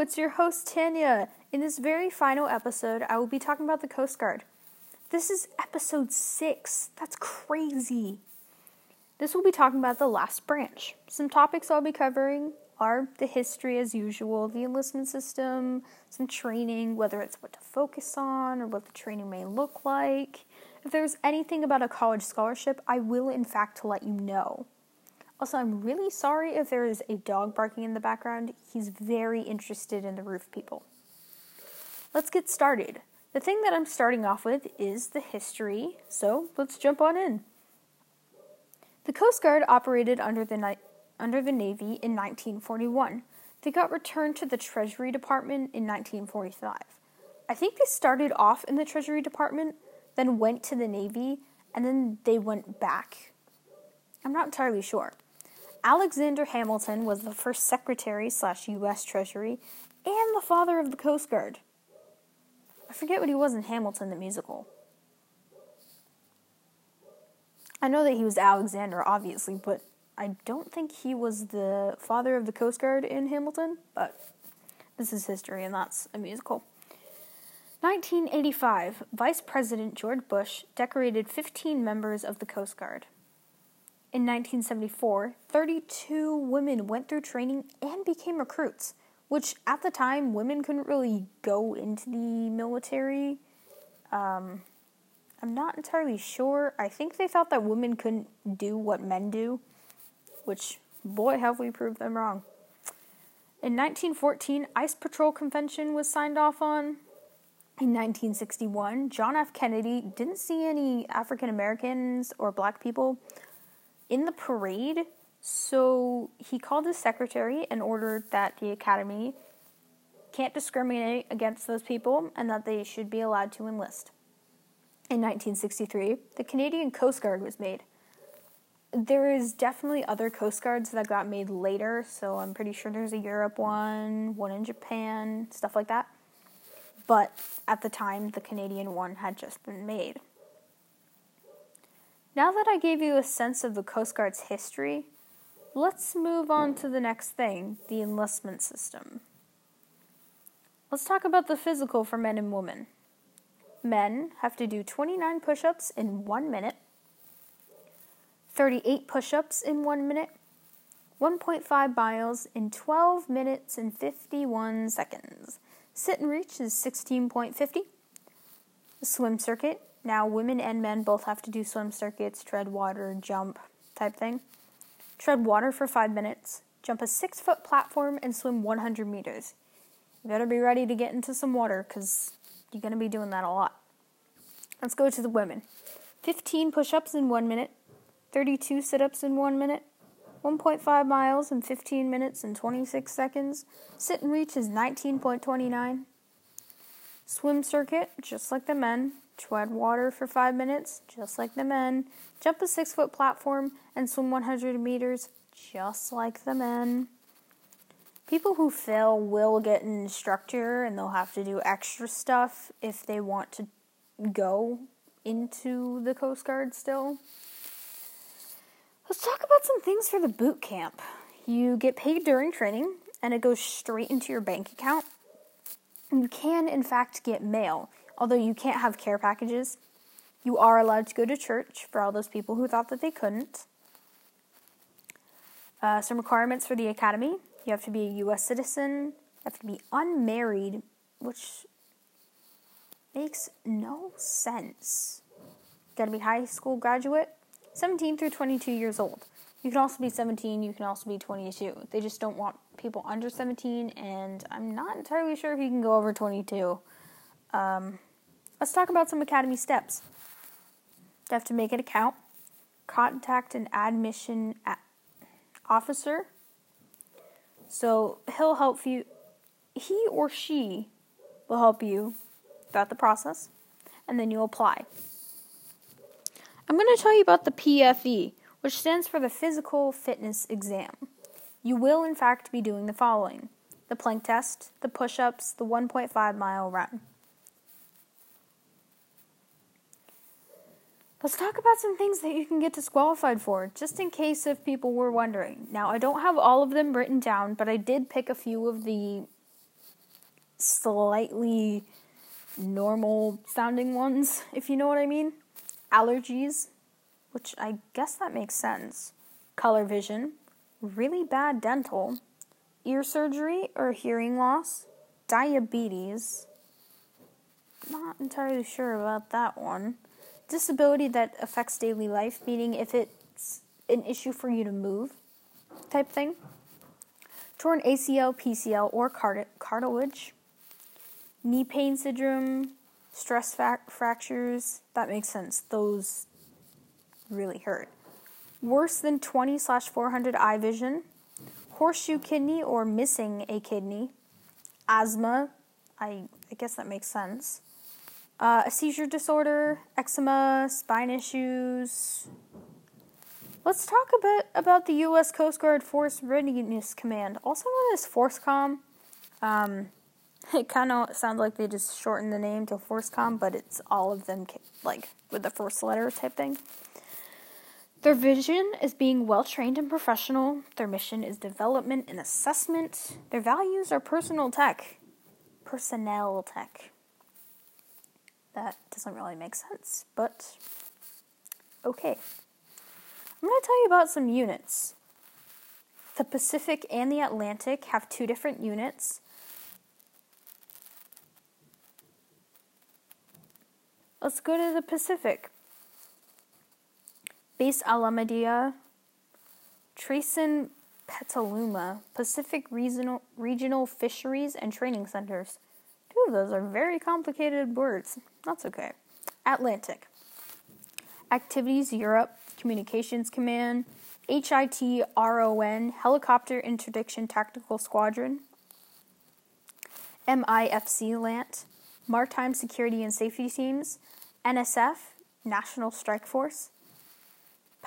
It's your host Tanya. In this very final episode, I will be talking about the Coast Guard. This is episode 6. That's crazy. This will be talking about the last branch. Some topics I'll be covering are the history as usual, the enlistment system, some training, whether it's what to focus on or what the training may look like. If there's anything about a college scholarship, I will in fact let you know. Also, I'm really sorry if there is a dog barking in the background. He's very interested in the roof people. Let's get started. The thing that I'm starting off with is the history, so let's jump on in. The Coast Guard operated under the, ni- under the Navy in 1941. They got returned to the Treasury Department in 1945. I think they started off in the Treasury Department, then went to the Navy, and then they went back. I'm not entirely sure. Alexander Hamilton was the first Secretary slash U.S. Treasury and the father of the Coast Guard. I forget what he was in Hamilton the musical. I know that he was Alexander, obviously, but I don't think he was the father of the Coast Guard in Hamilton, but this is history and that's a musical. 1985, Vice President George Bush decorated 15 members of the Coast Guard. In 1974, 32 women went through training and became recruits, which at the time women couldn't really go into the military. Um, I'm not entirely sure. I think they thought that women couldn't do what men do, which, boy, have we proved them wrong. In 1914, Ice Patrol Convention was signed off on. In 1961, John F. Kennedy didn't see any African Americans or black people in the parade, so he called his secretary and ordered that the academy can't discriminate against those people and that they should be allowed to enlist. In 1963, the Canadian Coast Guard was made. There is definitely other Coast Guards that got made later, so I'm pretty sure there's a Europe one, one in Japan, stuff like that. But at the time, the Canadian one had just been made. Now that I gave you a sense of the Coast Guard's history, let's move on to the next thing the enlistment system. Let's talk about the physical for men and women. Men have to do 29 push ups in one minute, 38 push ups in one minute, 1.5 miles in 12 minutes and 51 seconds. Sit and reach is 16.50. The swim circuit now, women and men both have to do swim circuits, tread water, jump type thing. Tread water for five minutes, jump a six foot platform, and swim 100 meters. You better be ready to get into some water because you're going to be doing that a lot. Let's go to the women 15 push ups in one minute, 32 sit ups in one minute, 1.5 miles in 15 minutes and 26 seconds. Sit and reach is 19.29. Swim circuit, just like the men, tread water for five minutes, just like the men, jump a six foot platform, and swim 100 meters, just like the men. People who fail will get an instructor and they'll have to do extra stuff if they want to go into the Coast Guard still. Let's talk about some things for the boot camp. You get paid during training and it goes straight into your bank account. You can, in fact, get mail. Although you can't have care packages, you are allowed to go to church for all those people who thought that they couldn't. Uh, some requirements for the academy you have to be a U.S. citizen, you have to be unmarried, which makes no sense. Got to be high school graduate, 17 through 22 years old. You can also be 17, you can also be 22. They just don't want people under 17, and I'm not entirely sure if you can go over 22. Um, Let's talk about some Academy steps. You have to make an account, contact an admission officer. So he'll help you, he or she will help you throughout the process, and then you apply. I'm going to tell you about the PFE, which stands for the Physical Fitness Exam. You will, in fact, be doing the following the plank test, the push ups, the 1.5 mile run. Let's talk about some things that you can get disqualified for, just in case if people were wondering. Now, I don't have all of them written down, but I did pick a few of the slightly normal sounding ones, if you know what I mean. Allergies, which I guess that makes sense. Color vision, really bad dental, ear surgery or hearing loss, diabetes. Not entirely sure about that one. Disability that affects daily life, meaning if it's an issue for you to move, type thing. Torn ACL, PCL, or cart- cartilage. Knee pain syndrome, stress fractures. That makes sense. Those really hurt. Worse than 20 slash 400 eye vision. Horseshoe kidney or missing a kidney. Asthma. I, I guess that makes sense. Uh, a seizure disorder, eczema, spine issues, Let's talk a bit about the U.S. Coast Guard Force Readiness Command, also known as FORCECOM. Um, it kind of sounds like they just shortened the name to FORCECOM, but it's all of them, like with the first letter type thing. Their vision is being well trained and professional. Their mission is development and assessment. Their values are personal tech. Personnel tech. That doesn't really make sense, but okay. I'm going to tell you about some units. The Pacific and the Atlantic have two different units. Let's go to the Pacific. Base Alameda, TRACEN Petaluma, Pacific Regional, Regional Fisheries and Training Centers. Two of those are very complicated words. That's okay. Atlantic. Activities Europe, Communications Command, HITRON, Helicopter Interdiction Tactical Squadron, MIFC LANT, Maritime Security and Safety Teams, NSF, National Strike Force,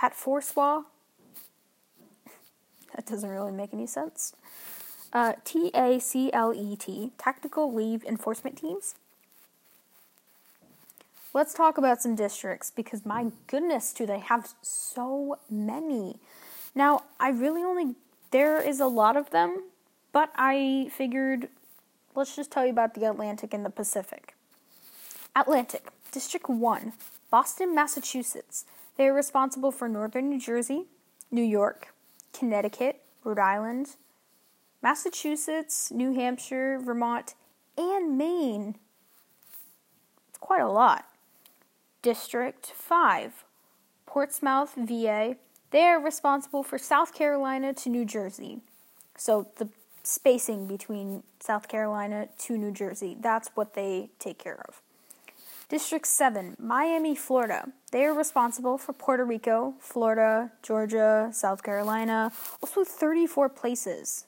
PATFORSWA, that doesn't really make any sense, uh, TACLET, Tactical Leave Enforcement Teams, Let's talk about some districts because my goodness, do they have so many. Now, I really only, there is a lot of them, but I figured let's just tell you about the Atlantic and the Pacific. Atlantic, District 1, Boston, Massachusetts. They are responsible for northern New Jersey, New York, Connecticut, Rhode Island, Massachusetts, New Hampshire, Vermont, and Maine. It's quite a lot. District 5, Portsmouth, VA. They are responsible for South Carolina to New Jersey. So the spacing between South Carolina to New Jersey, that's what they take care of. District 7, Miami, Florida. They are responsible for Puerto Rico, Florida, Georgia, South Carolina, also 34 places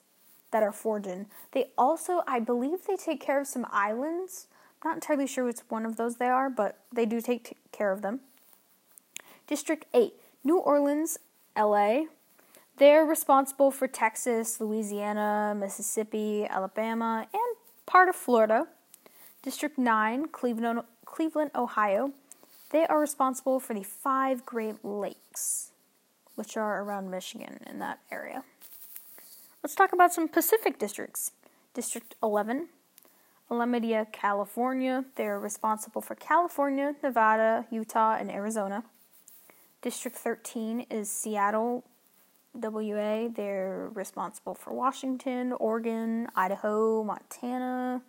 that are forged They also, I believe, they take care of some islands I'm not entirely sure which one of those they are, but they do take t- care of them. District 8, New Orleans, LA. They're responsible for Texas, Louisiana, Mississippi, Alabama, and part of Florida. District 9, Cleveland, Cleveland, Ohio. They are responsible for the five Great Lakes, which are around Michigan in that area. Let's talk about some Pacific districts. District 11, Alameda, California. They're responsible for California, Nevada, Utah, and Arizona. District 13 is Seattle, WA. They're responsible for Washington, Oregon, Idaho, Montana.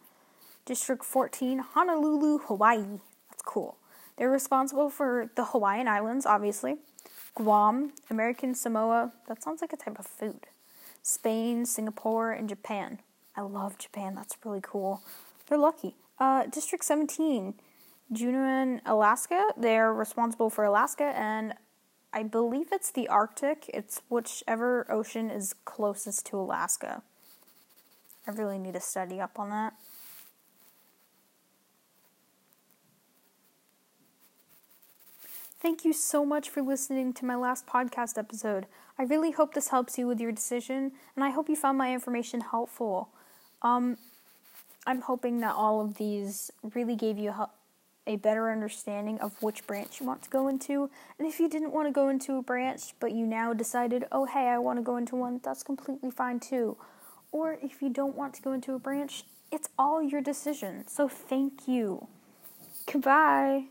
District 14, Honolulu, Hawaii. That's cool. They're responsible for the Hawaiian Islands, obviously. Guam, American Samoa. That sounds like a type of food. Spain, Singapore, and Japan. I love Japan. That's really cool. They're lucky. Uh, District 17, Juneau, Alaska. They're responsible for Alaska, and I believe it's the Arctic. It's whichever ocean is closest to Alaska. I really need to study up on that. Thank you so much for listening to my last podcast episode. I really hope this helps you with your decision, and I hope you found my information helpful. Um, I'm hoping that all of these really gave you a better understanding of which branch you want to go into. And if you didn't want to go into a branch, but you now decided, oh, hey, I want to go into one, that's completely fine too. Or if you don't want to go into a branch, it's all your decision. So thank you. Goodbye.